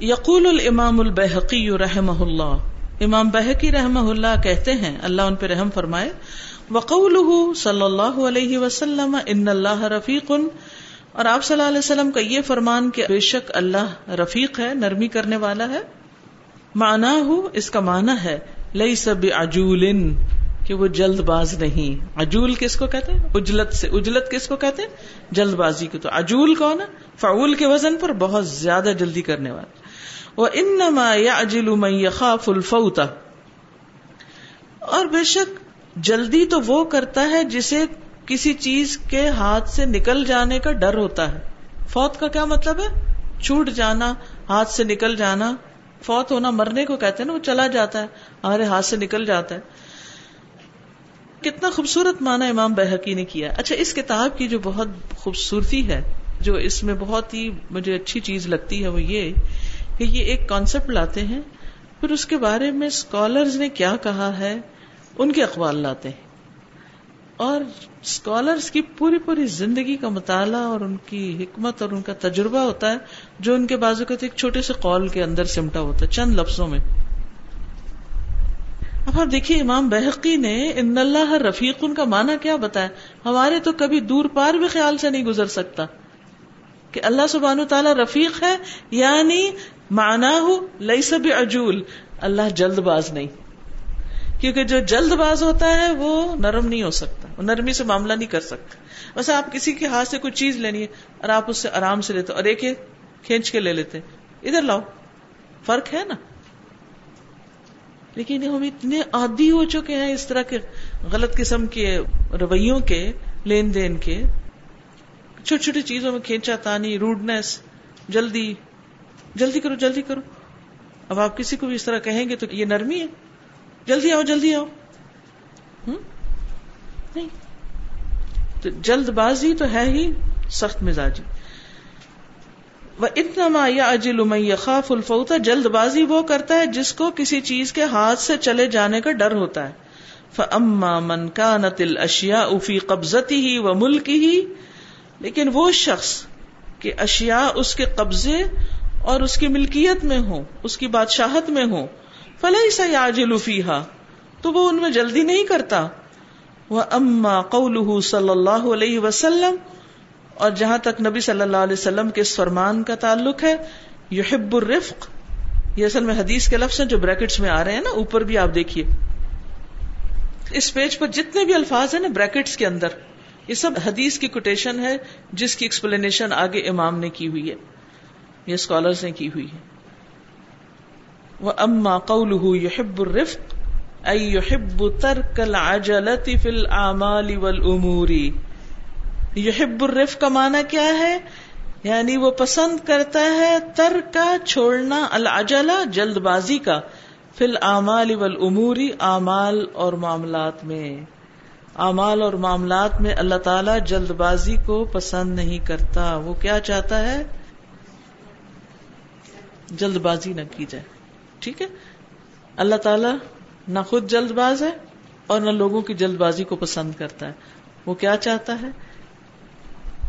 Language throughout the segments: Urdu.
یقول الامام البحقی رحمہ اللہ۔ امام بحقی رحمہ اللہ کہتے ہیں، اللہ ان پہ رحم فرمائے وقول صلی اللہ علیہ وسلم، ان اللہ رفیق۔ اور آپ صلی اللہ علیہ وسلم کا یہ فرمان کہ بے شک اللہ رفیق ہے، نرمی کرنے والا ہے۔ مانا ہو اس کا معنی ہے لئی سب عجول کہ وہ جلد باز نہیں۔ عجول کس کو کہتے ہیں؟ اجلت سے، اجلت کس کو کہتے ہیں؟ جلد بازی کو۔ تو عجول کون ہے؟ فعول کے وزن پر بہت زیادہ جلدی کرنے والا۔ وہ انما یعجل من یخاف الفوت اور بے شک جلدی تو وہ کرتا ہے جسے کسی چیز کے ہاتھ سے نکل جانے کا ڈر ہوتا ہے۔ فوت کا کیا مطلب ہے؟ چھوٹ جانا، ہاتھ سے نکل جانا۔ فوت ہونا، مرنے کو کہتے ہیں نا، وہ چلا جاتا ہے، ہمارے ہاتھ سے نکل جاتا ہے۔ کتنا خوبصورت مانا امام بحقی نے کیا اچھا اس کتاب کی جو بہت خوبصورتی ہے، جو اس میں بہت ہی مجھے اچھی چیز لگتی ہے وہ یہ کہ یہ ایک کانسیپٹ لاتے ہیں، پھر اس کے بارے میں اسکالرز نے کیا کہا ہے، ان کے اقوال لاتے ہیں۔ اور اسکالرس کی پوری پوری زندگی کا مطالعہ اور ان کی حکمت اور ان کا تجربہ ہوتا ہے، جو ان کے بازو کا ایک چھوٹے سے قول کے اندر سمٹا ہوتا ہے، چند لفظوں میں۔ اب آپ دیکھیے، امام بحقی نے ان اللہ رفیق ان کا معنی کیا بتایا۔ ہمارے تو کبھی دور پار بھی خیال سے نہیں گزر سکتا۔ کہ اللہ سبحانہ تعالیٰ رفیق ہے یعنی مانا ہو لئی سب عجول اللہ جلد باز نہیں۔ کیونکہ جو جلد باز ہوتا ہے، وہ نرم نہیں ہو سکتا، وہ نرمی سے معاملہ نہیں کر سکتا۔ ویسے آپ کسی کے ہاتھ سے کوئی چیز لینی ہے اور آپ اس سے آرام سے لیتے اور ایک کھینچ کے لے لیتے ادھر لاؤ، فرق ہے نا؟ لیکن ہم اتنے عادی ہو چکے ہیں اس طرح کے غلط قسم کے رویوں کے، لین دین کے۔ چھوٹی چھوٹی چیزوں میں کھینچا، تانی روڈنس جلدی۔ جلدی کرو جلدی کرو۔ اب آپ کسی کو بھی اس طرح کہیں گے تو یہ نرمی ہے۔ جلدی آؤ جلدی آؤ۔ نہیں۔ تو جلد بازی تو ہے ہی سخت مزاجی۔ اتنا یا اجل خاف الفوتا جلد بازی وہ کرتا ہے جس کو کسی چیز کے ہاتھ سے چلے جانے کا ڈر ہوتا ہے۔ فما من کا نتل اشیا افی قبضتی ہی ہی لیکن وہ شخص کہ اشیا اس کے قبضے اور اس کی ملکیت میں ہو اس کی بادشاہت میں ہو فلح سا یاجل فیحا تو وہ ان میں جلدی نہیں کرتا۔ وہ اما قول صلی اللہ علیہ وسلم، اور جہاں تک نبی صلی اللہ علیہ وسلم کے اس فرمان کا تعلق ہے یحب الرفق، یہ اصل میں حدیث کے لفظ ہیں جو بریکٹس میں آ رہے ہیں نا، اوپر بھی آپ دیکھیے۔ اس پیج پر جتنے بھی الفاظ ہیں نا بریکٹس کے اندر۔ یہ سب حدیث کی کوٹیشن ہے جس کی ایکسپلینیشن آگے امام نے کی ہوئی ہے یہ اسکالرس نے کی ہوئی ہے۔ وہ اما قول یحب الرفق اي يحب ترك العجلة في الاعمال والامور۔ یحب الرف کا معنی کیا ہے؟ یعنی وہ پسند کرتا ہے تر کا چھوڑنا، العجلہ، جلد بازی کا فل اعمال والامور اعمال اور معاملات میں۔ اعمال اور معاملات میں اللہ تعالی جلد بازی کو پسند نہیں کرتا۔ وہ کیا چاہتا ہے؟ جلد بازی نہ کی جائے۔ ٹھیک ہے؟ اللہ تعالی نہ خود جلد باز ہے اور نہ لوگوں کی جلد بازی کو پسند کرتا ہے۔ وہ کیا چاہتا ہے؟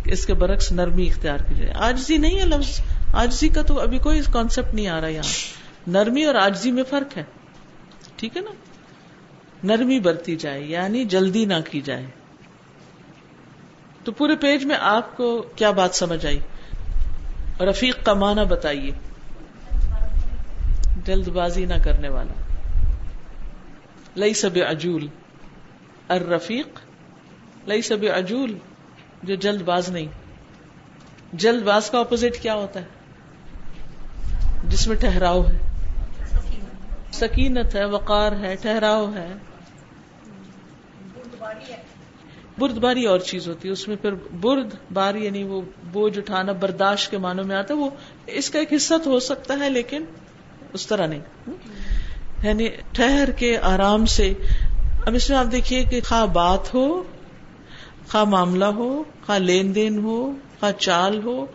اس کے برعکس نرمی اختیار کی جائے۔ آجزی نہیں ہے لفظ۔ آجزی کا تو ابھی کوئی کانسیپٹ نہیں آ رہا یہاں۔ نرمی اور آجزی میں فرق ہے۔ ٹھیک ہے نا؟ نرمی برتی جائے یعنی جلدی نہ کی جائے۔ تو پورے پیج میں آپ کو کیا بات سمجھ آئی؟ رفیق کا معنی بتائیے۔ جلد بازی نہ کرنے والا۔ لئی سب اجول الرفیق لئی سب اجول جو جلد باز نہیں۔ جلد باز کا اپوزٹ کیا ہوتا ہے؟ جس میں ٹہراؤ ہے۔ سکینت ہے، وقار ہے ٹہراؤ ہے۔ برد باری اور چیز ہوتی ہے، اس میں پھر برد بار یعنی وہ بوجھ اٹھانا برداشت کے معنوں میں آتا ہے، وہ اس کا ایک حصہ تو ہو سکتا ہے، لیکن اس طرح نہیں۔ یعنی ٹھہر کے آرام سے، اب اس میں آپ دیکھیے کہ خواہ بات ہو، خواہ معاملہ ہو، خواہ لین دین ہو، خواہ چال ہو،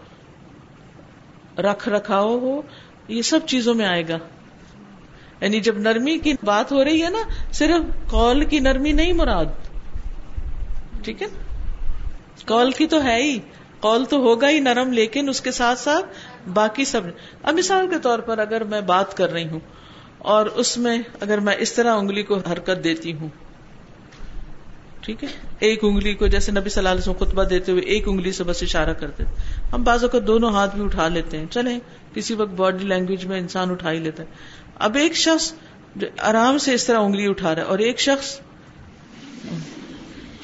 رکھ رکھاؤ ہو، یہ سب چیزوں میں آئے گا۔ یعنی جب نرمی کی بات ہو رہی ہے نا، صرف کال کی نرمی نہیں مراد ٹھیک ہے؟ کال کی تو ہے ہی۔ کال تو ہوگا ہی نرم، لیکن اس کے ساتھ ساتھ باقی سب۔ اب مثال کے طور پر اگر میں بات کر رہی ہوں اور اس میں اگر میں اس طرح انگلی کو حرکت دیتی ہوں، ٹھیک ہے؟ ایک انگلی کو جیسے نبی صلی اللہ علیہ وسلم خطبہ دیتے ہوئے ایک انگلی سے بس اشارہ کرتے ہم بازو کو دونوں ہاتھ بھی اٹھا لیتے ہیں۔ چلیں، کسی وقت باڈی لینگویج میں انسان اٹھا ہی لیتا ہے۔ اب ایک شخص آرام سے اس طرح انگلی اٹھا رہا ہے اور ایک شخص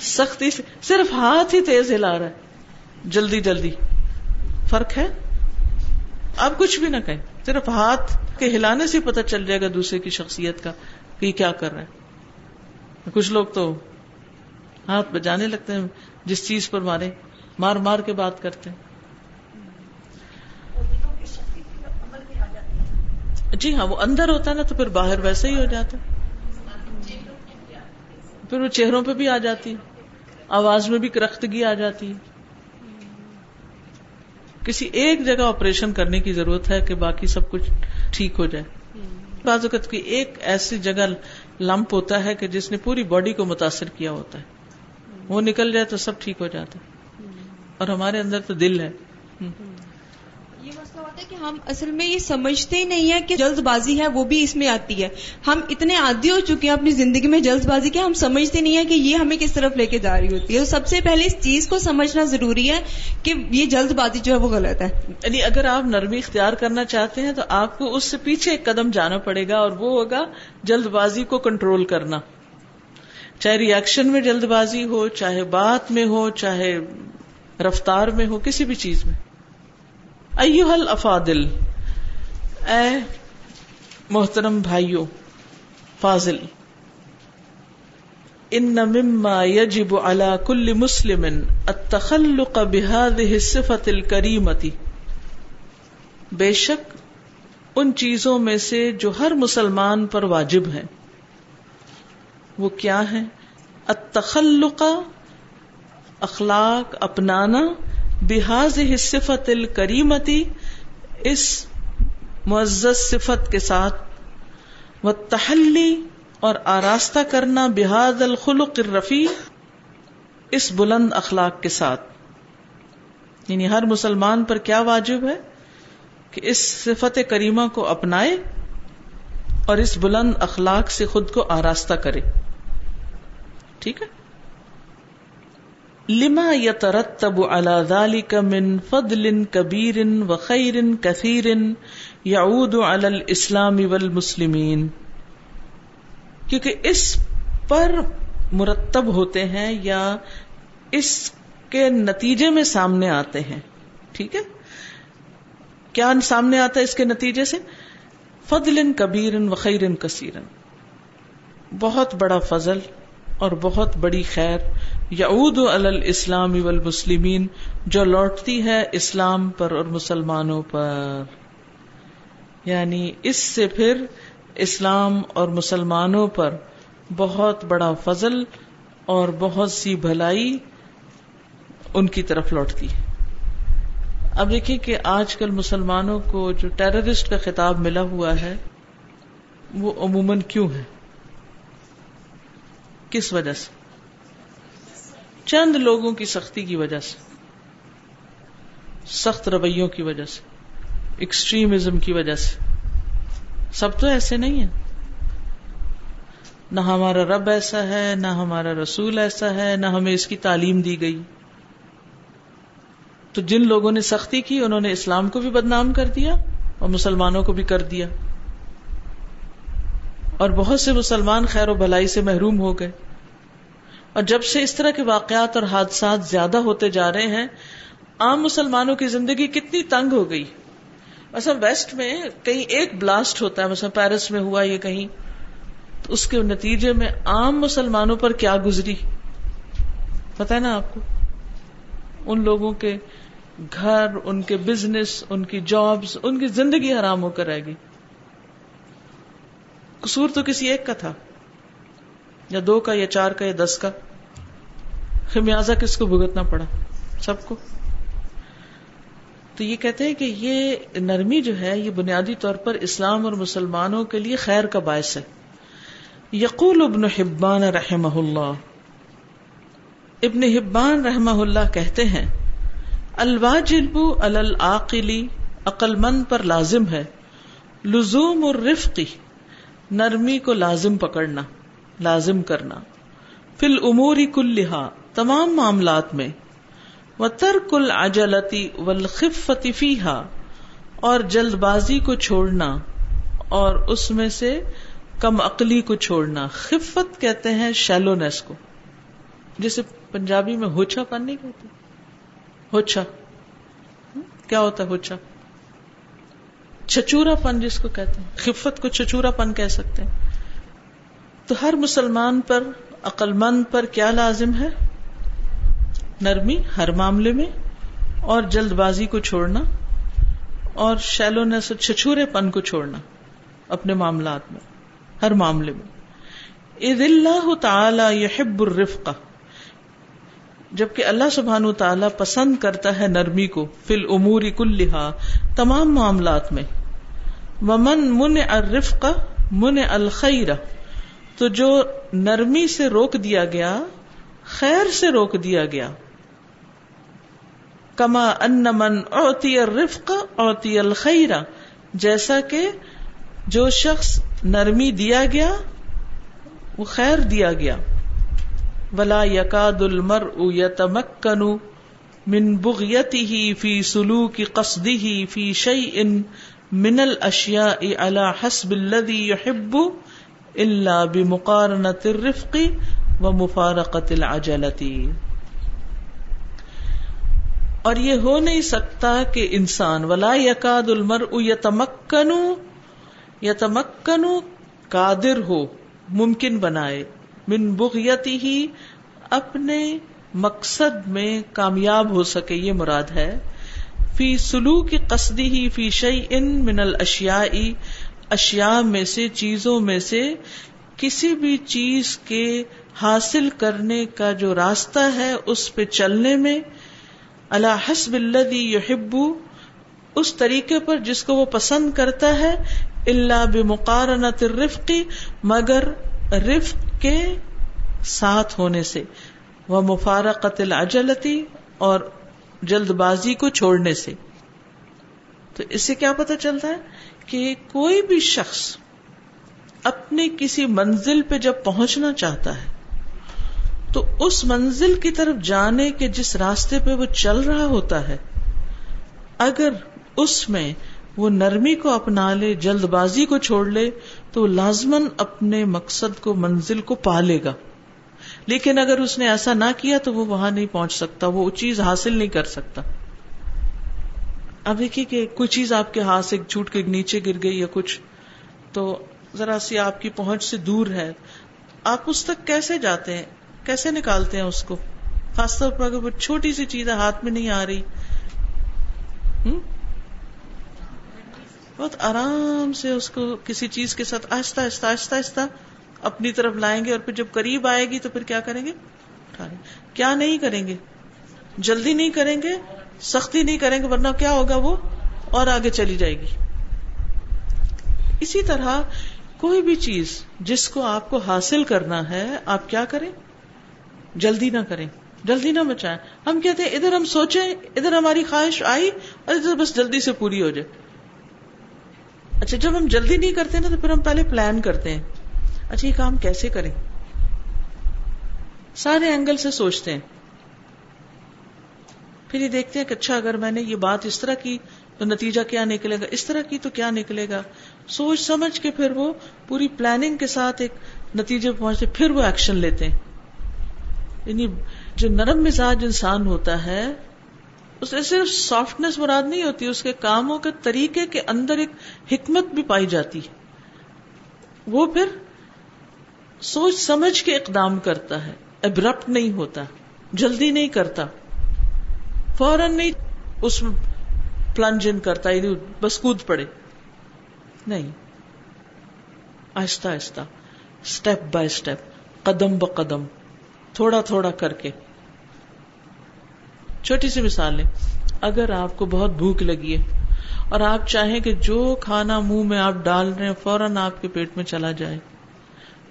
سختی سے صرف ہاتھ ہی تیز ہلا رہا ہے۔ جلدی جلدی۔ فرق ہے؟ اب کچھ بھی نہ کہیں۔ صرف ہاتھ کے ہلانے سے پتہ چل جائے گا دوسرے کی شخصیت کا کہ یہ کیا کر رہا ہے۔ کچھ لوگ تو ہاتھ بجانے لگتے ہیں، جس چیز پر مارے، مار مار کے بات کرتے ہیں۔ جی ہاں وہ اندر ہوتا ہے نا تو پھر باہر ویسے ہی ہو جاتا پھر وہ چہروں پہ بھی آ جاتی آواز میں بھی کرختگی آ جاتی ہے۔ کسی ایک جگہ آپریشن کرنے کی ضرورت ہے کہ باقی سب کچھ ٹھیک ہو جائے۔ بعض اوقات کی ایک ایسی جگہ لمپ ہوتا ہے کہ جس نے پوری باڈی کو متاثر کیا ہوتا ہے۔ وہ نکل جائے تو سب ٹھیک ہو جاتا ہے۔ اور ہمارے اندر تو دل ہے ہے۔ کہ ہم اصل میں یہ سمجھتے ہی نہیں ہے کہ جلد بازی ہے، وہ بھی اس میں آتی ہے۔ ہم اتنے عادی ہو چکے ہیں اپنی زندگی میں جلد بازی کے، ہم سمجھتے نہیں ہے کہ یہ ہمیں کس طرف لے کے جا رہی ہوتی ہے۔ سب سے پہلے اس چیز کو سمجھنا ضروری ہے کہ یہ جلد بازی جو ہے وہ غلط ہے۔ یعنی اگر آپ نرمی اختیار کرنا چاہتے ہیں تو آپ کو اس سے پیچھے ایک قدم جانا پڑے گا اور وہ ہوگا جلد بازی کو کنٹرول کرنا۔ چاہے ریئیکشن میں جلد بازی ہو، چاہے بات میں ہو، چاہے رفتار میں ہو، کسی بھی چیز میں۔ ایوہل افادل اے محترم بھائیو، فاضل، ان مما يجب على كل مسلم التخلق بهذه الصفة الكريمة بے شک، ان چیزوں میں سے جو ہر مسلمان پر واجب ہے وہ کیا ہے التخلق، اخلاق اپنانا بحاظ صفت الکریمتی اس معزز صفت کے ساتھ و تحلی اور آراستہ کرنا بحاد الخلق الرفیع اس بلند اخلاق کے ساتھ۔ یعنی ہر مسلمان پر کیا واجب ہے؟ کہ اس صفت کریمہ کو اپنائے اور اس بلند اخلاق سے خود کو آراستہ کرے۔ ٹھیک ہے؟ لما يترتب على ذلك من فضل كبير وخير كثير يعود على الاسلام والمسلمين. کیونکہ اس پر مرتب ہوتے ہیں یا اس کے نتیجے میں سامنے آتے ہیں، ٹھیک ہے؟ کیا سامنے آتا ہے اس کے نتیجے سے؟ فضل کبیر وخیر کثیر بہت بڑا فضل اور بہت بڑی خیر یعود الاسلام والمسلمین جو لوٹتی ہے اسلام پر اور مسلمانوں پر۔ یعنی اس سے پھر اسلام اور مسلمانوں پر بہت بڑا فضل اور بہت سی بھلائی ان کی طرف لوٹتی ہے۔ اب دیکھیے کہ آج کل مسلمانوں کو جو ٹیررسٹ کا خطاب ملا ہوا ہے، وہ عموماً کیوں ہے؟ کس وجہ سے؟ چند لوگوں کی سختی کی وجہ سے، سخت رویوں کی وجہ سے ایکسٹریمزم کی وجہ سے۔ سب تو ایسے نہیں ہیں۔ نہ ہمارا رب ایسا ہے، نہ ہمارا رسول ایسا ہے، نہ ہمیں اس کی تعلیم دی گئی۔ تو جن لوگوں نے سختی کی، انہوں نے اسلام کو بھی بدنام کر دیا اور مسلمانوں کو بھی کر دیا۔ اور بہت سے مسلمان خیر و بھلائی سے محروم ہو گئے۔ اور جب سے اس طرح کے واقعات اور حادثات زیادہ ہوتے جا رہے ہیں، عام مسلمانوں کی زندگی کتنی تنگ ہو گئی۔ مثلا ویسٹ میں کہیں ایک بلاسٹ ہوتا ہے، مثلا پیرس میں ہوا یہ کہیں، تو اس کے نتیجے میں عام مسلمانوں پر کیا گزری؟ پتا ہے نا آپ کو؟ ان لوگوں کے گھر، ان کے بزنس ان کی جابس ان کی زندگی حرام ہو کر رہ گئی۔ قصور تو کسی ایک کا تھا، یا دو کا، یا چار کا، یا دس کا۔ خمیازہ کس کو بھگتنا پڑا؟ سب کو۔ تو یہ کہتے ہیں کہ یہ نرمی جو ہے، یہ بنیادی طور پر اسلام اور مسلمانوں کے لیے خیر کا باعث ہے۔ یقول ابن حبان رحم اللہ۔ ابن حبان رحم اللہ کہتے ہیں، الواجب العقلی عقل مند پر لازم ہے۔ لزوم الرفقی نرمی کو لازم پکڑنا، لازم کرنا۔ فل اموری کل تمام معاملات میں۔ و ترک العجلتی والخفت فیہا، اور جلد بازی کو چھوڑنا، اور اس میں سے کم عقلی کو چھوڑنا۔ خفت کہتے ہیں شیلونیس کو، جسے پنجابی میں ہوچا پن نہیں کہتے ہوچا کیا ہوتا ہے ہوچا چچورا پن جس کو کہتے ہیں، خفت کو چچورا پن کہہ سکتے ہیں۔ تو ہر مسلمان پر عقل مند پر کیا لازم ہے؟ نرمی ہر معاملے میں، اور جلد بازی کو چھوڑنا، اور شیلونیس چھچورے پن کو چھوڑنا اپنے معاملات میں، ہر معاملے میں۔ عید اللہ تعالی یحب الرفقہ جبکہ اللہ سبحان تعالیٰ پسند کرتا ہے نرمی کو فل اموری کلحا تمام معاملات میں۔ ومن من الرفق من الخیر تو جو نرمی سے روک دیا گیا، خیر سے روک دیا گیا۔ کما ان من اوتی الرفق اوتی الخیرہ جیسا کہ جو شخص نرمی دیا گیا، وہ خیر دیا گیا۔ ولا یقاد المر یتمکن من بغیته فی سلوک قصده فی شیء من الاشیاء على حسب الذي يحب الا بمقارنة الرفق ومفارقة العجلة۔ اور یہ ہو نہیں سکتا کہ انسان، ولا یقاد المر یتمکن یتمکن قادر ہو، ممکن بنائے۔ من بغیتی ہی اپنے مقصد میں کامیاب ہو سکے، یہ مراد ہے۔ فی سلو کی قصدی ہی فی شعی ان من الشیا اشیا میں سے، چیزوں میں سے کسی بھی چیز کے حاصل کرنے کا جو راستہ ہے اس پہ چلنے میں اللہ حسب الدی یحبو اس طریقے پر جس کو وہ پسند کرتا ہے اللہ بمقارنت الرفقی مگر رفق کے ساتھ ہونے سے وہ مفارقت العجلتی اور جلد بازی کو چھوڑنے سے۔ تو اس سے کیا پتا چلتا ہے کہ کوئی بھی شخص اپنی کسی منزل پہ جب پہنچنا چاہتا ہے، تو اس منزل کی طرف جانے کے جس راستے پہ وہ چل رہا ہوتا ہے، اگر اس میں وہ نرمی کو اپنا لے جلد بازی کو چھوڑ لے، تو لازمن اپنے مقصد کو، منزل کو پا لے گا۔ لیکن اگر اس نے ایسا نہ کیا تو وہ وہاں نہیں پہنچ سکتا، وہ چیز حاصل نہیں کر سکتا۔ اب دیکھیے کہ کوئی چیز آپ کے ہاتھ سے چھوٹ کے نیچے گر گئی یا کچھ، تو ذرا سی آپ کی پہنچ سے دور ہے۔ آپ اس تک کیسے جاتے ہیں؟ کیسے نکالتے ہیں اس کو؟ خاص طور پر اگر وہ چھوٹی سی چیز ہاتھ میں نہیں آ رہی۔ بہت آرام سے اس کو کسی چیز کے ساتھ آہستہ آہستہ آہستہ آہستہ اپنی طرف لائیں گے اور پھر جب قریب آئے گی تو پھر کیا کریں گے؟ کیا نہیں کریں گے؟ جلدی نہیں کریں گے، سختی نہیں کریں گے، ورنہ کیا ہوگا وہ؟ اور آگے چلی جائے گی۔ اسی طرح کوئی بھی چیز جس کو آپ کو حاصل کرنا ہے، آپ کیا کریں؟ جلدی نہ کریں۔ جلدی نہ بچائیں۔ ہم کہتے ہیں، ادھر ہم سوچیں، ادھر ہماری خواہش آئی اور ادھر بس جلدی سے پوری ہو جائے۔ اچھا جب ہم جلدی نہیں کرتے نا تو پھر ہم پہلے پلان کرتے ہیں۔ اچھا یہ کام کیسے کریں؟ سارے اینگل سے سوچتے ہیں۔ پھر یہ دیکھتے ہیں کہ اچھا اگر میں نے یہ بات اس طرح کی تو نتیجہ کیا نکلے گا؟ اس طرح کی تو کیا نکلے گا؟ سوچ سمجھ کے پھر وہ پوری پلاننگ کے ساتھ ایک نتیجے پہنچتے، پھر وہ ایکشن لیتے ہیں۔ یعنی جو نرم مزاج انسان ہوتا ہے اسے صرف سافٹنیس مراد نہیں ہوتی، اس کے کاموں کے طریقے کے اندر ایک حکمت بھی پائی جاتی۔ وہ پھر سوچ سمجھ کے اقدام کرتا ہے۔ ابرپٹ نہیں ہوتا، جلدی نہیں کرتا۔ فوراً نہیں اس پلنجن کرتا یعنی بس کود پڑے۔ نہیں۔ آہستہ آہستہ اسٹیپ بائی اسٹیپ قدم ب قدم، تھوڑا تھوڑا کر کے۔ چھوٹی سی مثال اگر آپ کو بہت بھوک لگی ہے اور آپ چاہیں کہ جو کھانا منہ میں آپ ڈال رہے ہیں، فوراً آپ کے پیٹ میں چلا جائے۔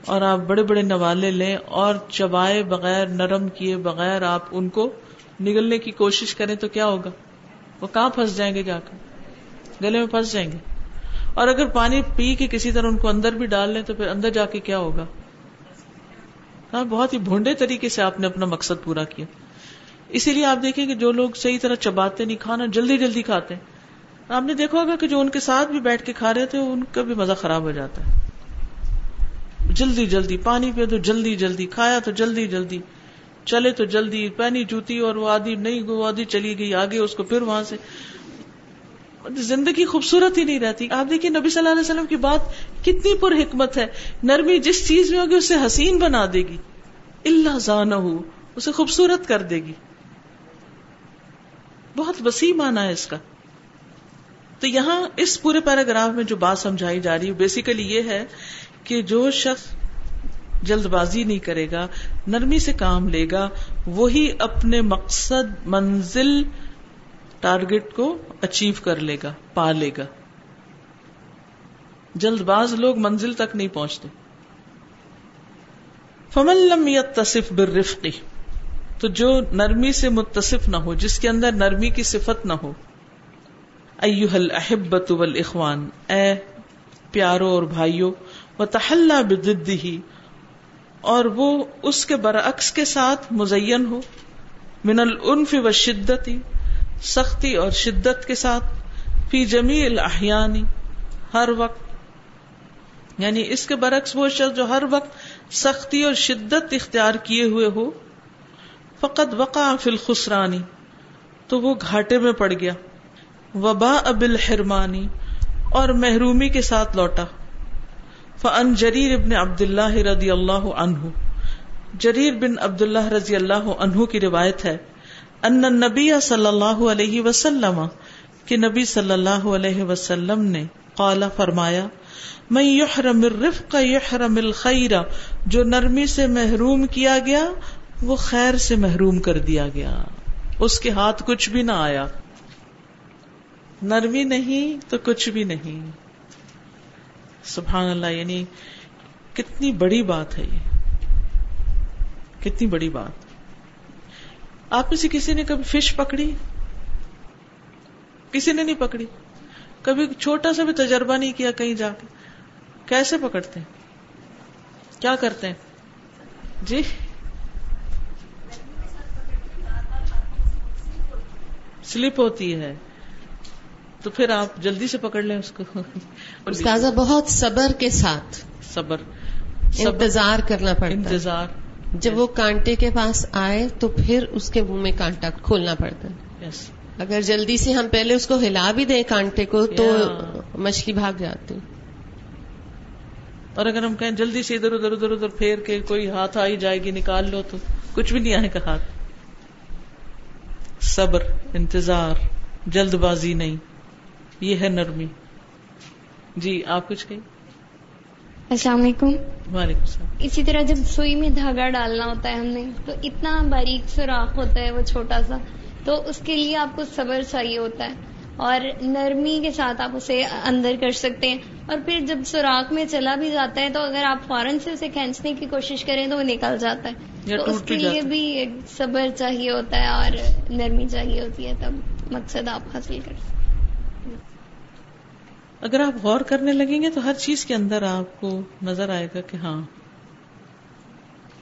اور آپ بڑے بڑے نوالے لیں اور چبائے بغیر نرم کیے بغیر آپ ان کو نگلنے کی کوشش کریں تو کیا ہوگا؟ وہ کہاں پھنس جائیں گے جا کر؟ گلے میں پھنس جائیں گے۔ اور اگر پانی پی کے کسی طرح ان کو اندر بھی ڈال لیں تو پھر اندر جا کے کیا ہوگا؟ ہاں بہت ہی بھونڈے طریقے سے آپ نے اپنا مقصد پورا کیا۔ اسی لیے آپ دیکھیں کہ جو لوگ صحیح طرح چباتے نہیں، کھانا جلدی جلدی کھاتے ہیں۔ آپ نے دیکھا ہوگا کہ جو ان کے ساتھ بھی بیٹھ کے کھا رہے تھے، ان کا بھی مزہ خراب ہو جاتا ہے۔ جلدی جلدی پانی پہ تو جلدی جلدی کھایا تو جلدی جلدی چلے تو جلدی پہنی جوتی اور وہ آدھی نہیں، وہ آدھی چلی گئی آگے اس کو پھر وہاں سے۔ زندگی خوبصورت ہی نہیں رہتی۔ آپ دیکھیے نبی صلی اللہ علیہ وسلم کی بات کتنی پر حکمت ہے۔ نرمی جس چیز میں ہوگی اسے حسین بنا دے گی۔ اللہ زان اسے خوبصورت کر دے گی۔ بہت وسیع مانا ہے اس کا۔ تو یہاں اس پورے پیراگراف میں جو بات سمجھائی جا رہی ہے بیسیکلی یہ ہے کہ جو شخص جلد بازی نہیں کرے گا، نرمی سے کام لے گا، وہی اپنے مقصد، منزل ٹارگیٹ کو اچیو کر لے گا، پا لے گا۔ جلد باز لوگ منزل تک نہیں پہنچتے۔ فمن لم يتصف بالرفق، تو جو نرمی سے متصف نہ ہو، جس کے اندر نرمی کی صفت نہ ہو۔ ایوہ الاحبت والاخوان اے پیارو اور بھائیوں بھائیو وتحلى بضده، اور وہ اس کے برعکس کے ساتھ مزین ہو، من الانف والشدت، سختی اور شدت کے ساتھ، فی جمیع الاحیان، ہر وقت۔ یعنی اس کے برعکس وہ شخص جو ہر وقت سختی اور شدت اختیار کیے ہوئے ہو فقط وقع فی الخسرانی تو وہ گھاٹے میں پڑ گیا۔ وبا اب الحرمانی اور محرومی کے ساتھ لوٹا۔ فن جریر ابن عبد اللہ رضی اللہ عنہ۔ جریر بن عبد اللہ رضی اللہ عنہ کی روایت ہے۔ ان نبی صلی اللہ علیہ وسلم، کہ نبی صلی اللہ علیہ وسلم نے قال، فرمایا میں یحرم الرفق یحرم الخیر، جو نرمی سے محروم کیا گیا، وہ خیر سے محروم کر دیا گیا۔ اس کے ہاتھ کچھ بھی نہ آیا۔ نرمی نہیں تو کچھ بھی نہیں۔ سبحان اللہ یعنی کتنی بڑی بات ہے یہ۔ کتنی بڑی بات۔ آپ میں سے کسی نے کبھی فش پکڑی؟ کسی نے نہیں پکڑی؟ کبھی چھوٹا سا بھی تجربہ نہیں کیا کہیں جا کے؟ کیسے پکڑتے؟ ہیں کیا کرتے؟ ہیں جی؟ سلپ ہوتی ہے۔ تو پھر آپ جلدی سے پکڑ لیں اس کو۔ استاذہ بہت صبر کے ساتھ۔ صبر۔ انتظار کرنا پڑتا انتظار۔ جب وہ کانٹے کے پاس آئے تو پھر اس کے منہ میں کانٹا کھولنا پڑتا ہے۔ یس اگر جلدی سے ہم پہلے اس کو ہلا بھی دیں کانٹے کو تو. مچھلی بھاگ جاتی۔ اور اگر ہم کہیں جلدی سے ادھر ادھر ادھر ادھر پھیر کے کوئی ہاتھ آئی جائے گی نکال لو تو کچھ بھی نہیں آئے گا ہاتھ۔ صبر انتظار جلد بازی نہیں۔ یہ ہے نرمی۔ جی آپ کچھ کہیں؟ السلام علیکم۔ وعلیکم السلام۔ اسی طرح جب سوئی میں دھاگا ڈالنا ہوتا ہے ہم نے تو اتنا باریک سوراخ ہوتا ہے وہ چھوٹا سا تو اس کے لیے آپ کو صبر چاہیے ہوتا ہے۔ اور نرمی کے ساتھ آپ اسے اندر کر سکتے ہیں۔ اور پھر جب سوراخ میں چلا بھی جاتا ہے تو اگر آپ فوراً سے اسے کھینچنے کی کوشش کریں تو وہ نکل جاتا ہے۔ تو اس کے لیے۔ بھی ایک صبر چاہیے ہوتا ہے اور نرمی چاہیے ہوتی ہے تب مقصد آپ حاصل کر سکتے اگر آپ غور کرنے لگیں گے تو ہر چیز کے اندر آپ کو نظر آئے گا کہ ہاں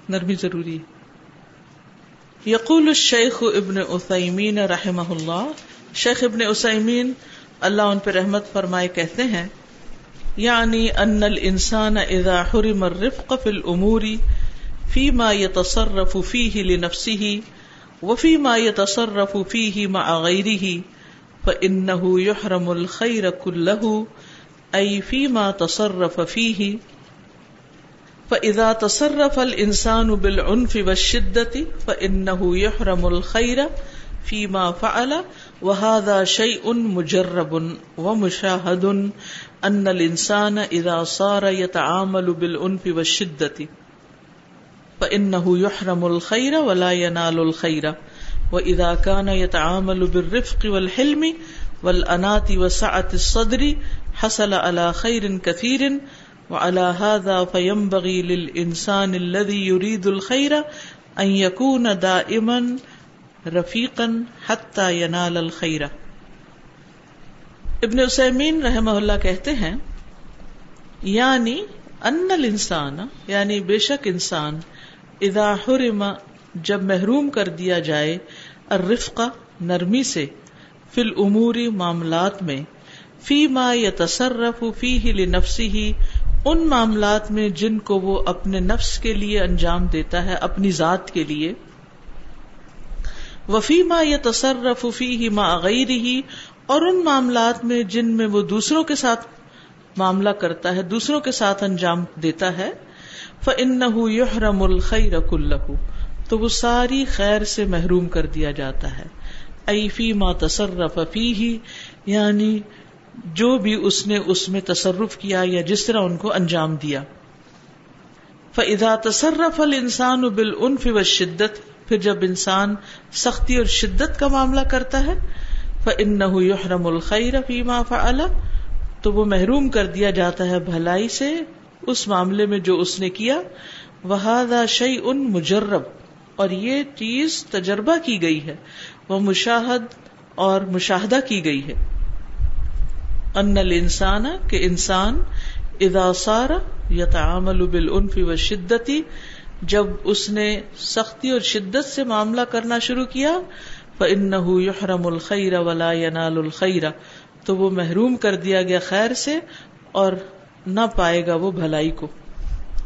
نرمی ضروری ہے۔ یقول الشیخ ابن عثیمین رحمہ اللہ۔ شیخ ابن عثیمین اللہ ان پہ رحمت فرمائے کہتے ہیں یعنی ان الانسان اذا حرم الرفق في الامور فيما يتصرف فيه لنفسه وفيما يتصرف فيه مع غيره فإنه يحرم الخير كله، أي فيما تصرف فيه. فإذا تصرف الإنسان بالعنف والشدة، فإنه يحرم الخير فيما فعل، وهذا شيء مجرب ومشاهد أن الإنسان إذا صار يتعامل بالعنف والشدة، فإنه يحرم الخير ولا ينال الخير. وإذا كان يتعامل بالرفق والحلم والأنات وسعة الصدر حصل على خير كثير وعلى هذا فينبغي للإنسان الذي يريد الخير أن يكون دائما رفيقا حتى ينال الخير ابن اسمین رحم اللہ کہتے ہیں یعنی ان الانسان یعنی بے شک انسان، اذا حرم جب محروم کر دیا جائے، الرفقہ نرمی سے، فی الاموری معاملات میں، فی ما یتصرف فیہ لنفسی ہی ان معاملات میں جن کو وہ اپنے نفس کے لیے انجام دیتا ہے، اپنی ذات کے لیے۔ وفی ما یتصرف فیہ ما غیر ہی اور ان معاملات میں جن میں وہ دوسروں کے ساتھ معاملہ کرتا ہے، دوسروں کے ساتھ انجام دیتا ہے۔ فَإِنَّهُ يُحْرَمُ الْخَيْرَ كُلَّهُ۔ تو وہ ساری خیر سے محروم کر دیا جاتا ہے۔ ای فی ما تصرف فیہ یعنی جو بھی اس نے اس میں تصرف کیا یا جس طرح ان کو انجام دیا۔ فَإِذَا تصرف الْإِنسَانُ بِالْأُنْفِ وَالشِّدَّةِ، پھر جب انسان سختی اور شدت کا معاملہ کرتا ہے، فَإِنَّهُ يُحْرَمُ الْخَيْرَ فِي مَا تو وہ محروم کر دیا جاتا ہے بھلائی سے اس معاملے میں جو اس نے کیا۔ وہ شعی ان مجرب۔ اور یہ چیز تجربہ کی گئی ہے۔ وہ مشاہد اور مشاہدہ کی گئی ہے۔ ان الانسان کہ انسان اذا صار يتعامل بالعنف والشدتی، جب اس نے سختی اور شدت سے معاملہ کرنا شروع کیا فانه يحرم الخير ولا ينال الخير۔ تو وہ محروم کر دیا گیا خیر سے اور نہ پائے گا وہ بھلائی کو۔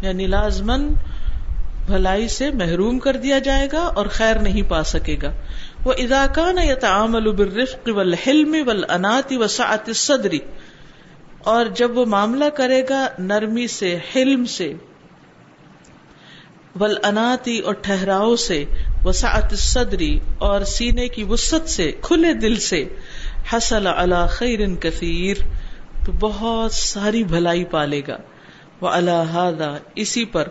یعنی لازمن بھلائی سے محروم کر دیا جائے گا اور خیر نہیں پا سکے گا۔ وہ اداکان یا تعامل بالرفق والحلم والانات وسعت الصدر اور جب وہ معاملہ کرے گا نرمی سے، حلم سے والاناتی اور ٹھہراؤ سے، وسعت الصدری اور سینے کی وسط سے، کھلے دل سے، حصل علی خیر کثیر تو بہت ساری بھلائی پالے گا۔ وہ اللہ اسی پر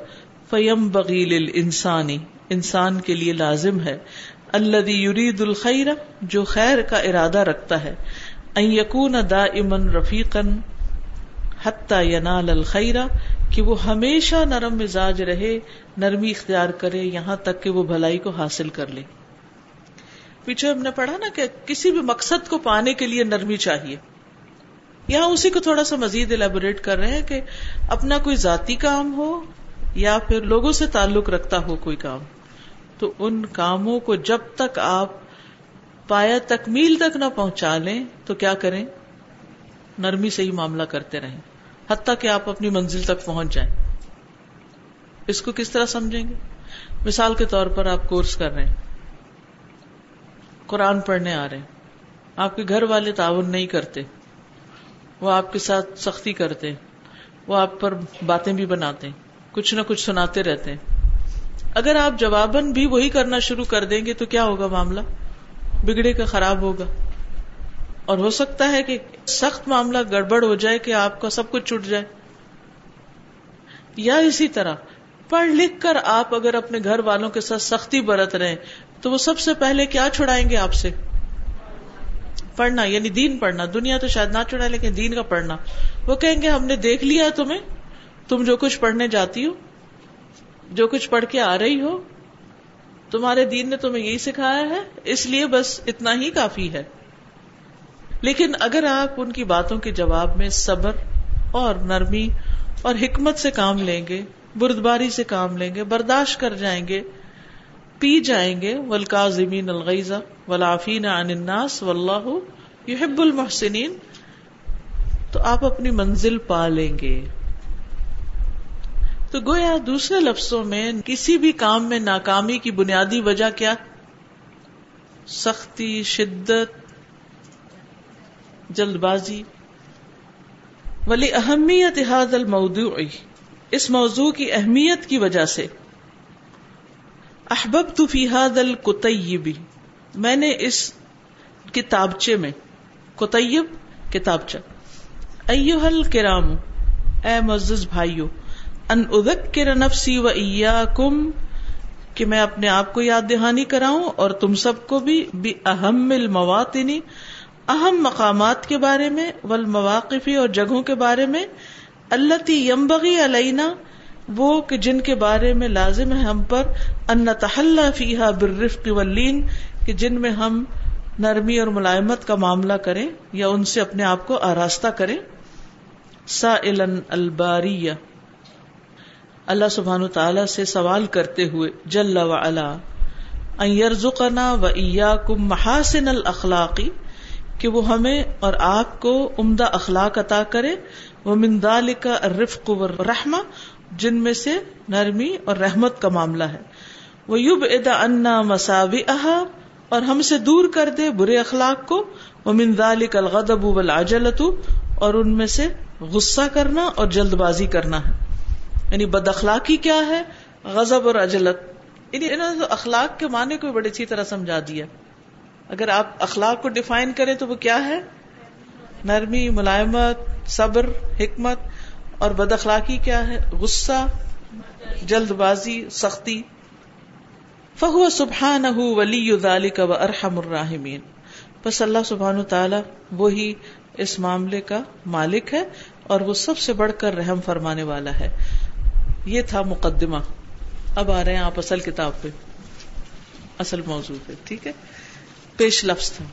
فیم بغیل انسانی انسان کے لیے لازم ہے اللہ یرید الخیر جو خیر کا ارادہ رکھتا ہے ان دا امن رفیقن حتی ینال الخیرہ کہ وہ ہمیشہ نرم مزاج رہے، نرمی اختیار کرے، یہاں تک کہ وہ بھلائی کو حاصل کر لے۔ پیچھے ہم نے پڑھا نا کہ کسی بھی مقصد کو پانے کے لیے نرمی چاہیے۔ یہاں اسی کو تھوڑا سا مزید الیبوریٹ کر رہے ہیں کہ اپنا کوئی ذاتی کام ہو یا پھر لوگوں سے تعلق رکھتا ہو کوئی کام، تو ان کاموں کو جب تک آپ پایا تکمیل تک نہ پہنچا لیں، تو کیا کریں؟ نرمی سے ہی معاملہ کرتے رہیں، حتیٰ کہ آپ اپنی منزل تک پہنچ جائیں۔ اس کو کس طرح سمجھیں گے؟ مثال کے طور پر آپ کورس کر رہے ہیں، قرآن پڑھنے آ رہے ہیں، آپ کے گھر والے تعاون نہیں کرتے، وہ آپ کے ساتھ سختی کرتے، وہ آپ پر باتیں بھی بناتے۔ ہیں کچھ نہ کچھ سناتے رہتے ہیں۔ اگر آپ جواباً بھی وہی کرنا شروع کر دیں گے تو کیا ہوگا معاملہ؟ بگڑے کا خراب ہوگا۔ اور ہو سکتا ہے کہ سخت معاملہ گڑبڑ ہو جائے کہ آپ کا سب کچھ چھٹ جائے۔ یا اسی طرح، پڑھ لکھ کر آپ اگر اپنے گھر والوں کے ساتھ سختی برت رہے تو وہ سب سے پہلے کیا چھڑائیں گے آپ سے؟ پڑھنا یعنی دین پڑھنا۔ دنیا تو شاید نہ چھڑائے، لیکن دین کا پڑھنا۔ وہ کہیں گے، ہم نے دیکھ لیا تمہیں تم جو کچھ پڑھنے جاتی ہو، جو کچھ پڑھ کے آ رہی ہو، تمہارے دین نے تمہیں یہی سکھایا ہے، اس لیے بس اتنا ہی کافی ہے۔ لیکن اگر آپ ان کی باتوں کے جواب میں صبر اور نرمی اور حکمت سے کام لیں گے، بردباری سے کام لیں گے، برداشت کر جائیں گے، پی جائیں گے ولکا زمین الغیزہ ولافین عن الناس واللہ یحب المحسنین تو آپ اپنی منزل پا لیں گے۔ تو گویا دوسرے لفظوں میں کسی بھی کام میں ناکامی کی بنیادی وجہ کیا؟ سختی، شدت جلد بازی ولی اہمیت حاد الموضوع، اس موضوع کی اہمیت کی وجہ سے۔ احبب تو فیحاد القطیبی میں نے اس کتابچے میں کتیب کتابچہ۔ ایوہ الکرام، اے معزز بھائیو ان اذکر نفسی و ایاکم، کہ میں اپنے آپ کو یاد دہانی کراؤں اور تم سب کو بھی بھی اہم المواطنی، اہم مقامات کے بارے میں والمواقفی اور جگہوں کے بارے میں اللہ تی یمبغی علینا، وہ کہ جن کے بارے میں لازم ہے ہم پر، ان تحلہ فیحا برفق واللین، کہ جن میں ہم نرمی اور ملائمت کا معاملہ کریں یا ان سے اپنے آپ کو آراستہ کریں۔ سا الباریہ۔ اللہ سبحان تعالی سے سوال کرتے ہوئے جل و علا و ایا کم محاسن الاخلاقی کہ وہ ہمیں اور آپ کو عمدہ اخلاق عطا کرے وہ مندال کا رفق و رحمہ جن میں سے نرمی اور رحمت کا معاملہ ہے وہ یوب ادا انا مساوی اور ہم سے دور کر دے برے اخلاق کو وہ مندال الغدب والعجلت اور ان میں سے غصہ کرنا اور جلد بازی کرنا ہے۔ یعنی بد اخلاقی کیا ہے؟ غضب اور اجلت. یعنی انہوں نے اخلاق کے معنی کو بڑی اچھی طرح سمجھا دیا. اگر آپ اخلاق کو ڈیفائن کریں تو وہ کیا ہے؟ نرمی، ملائمت، صبر، حکمت. اور بد اخلاقی کیا ہے؟ غصہ جلد بازی سختی. فہو سبحان ولی کا و ارحم الراحمین. بس اللہ سبحان تعالی وہی اس معاملے کا مالک ہے اور وہ سب سے بڑھ کر رحم فرمانے والا ہے. یہ تھا مقدمہ۔ اب آ رہے ہیں آپ اصل کتاب پہ، اصل موضوع پہ، ٹھیک ہے؟ پیش لفظ تھا۔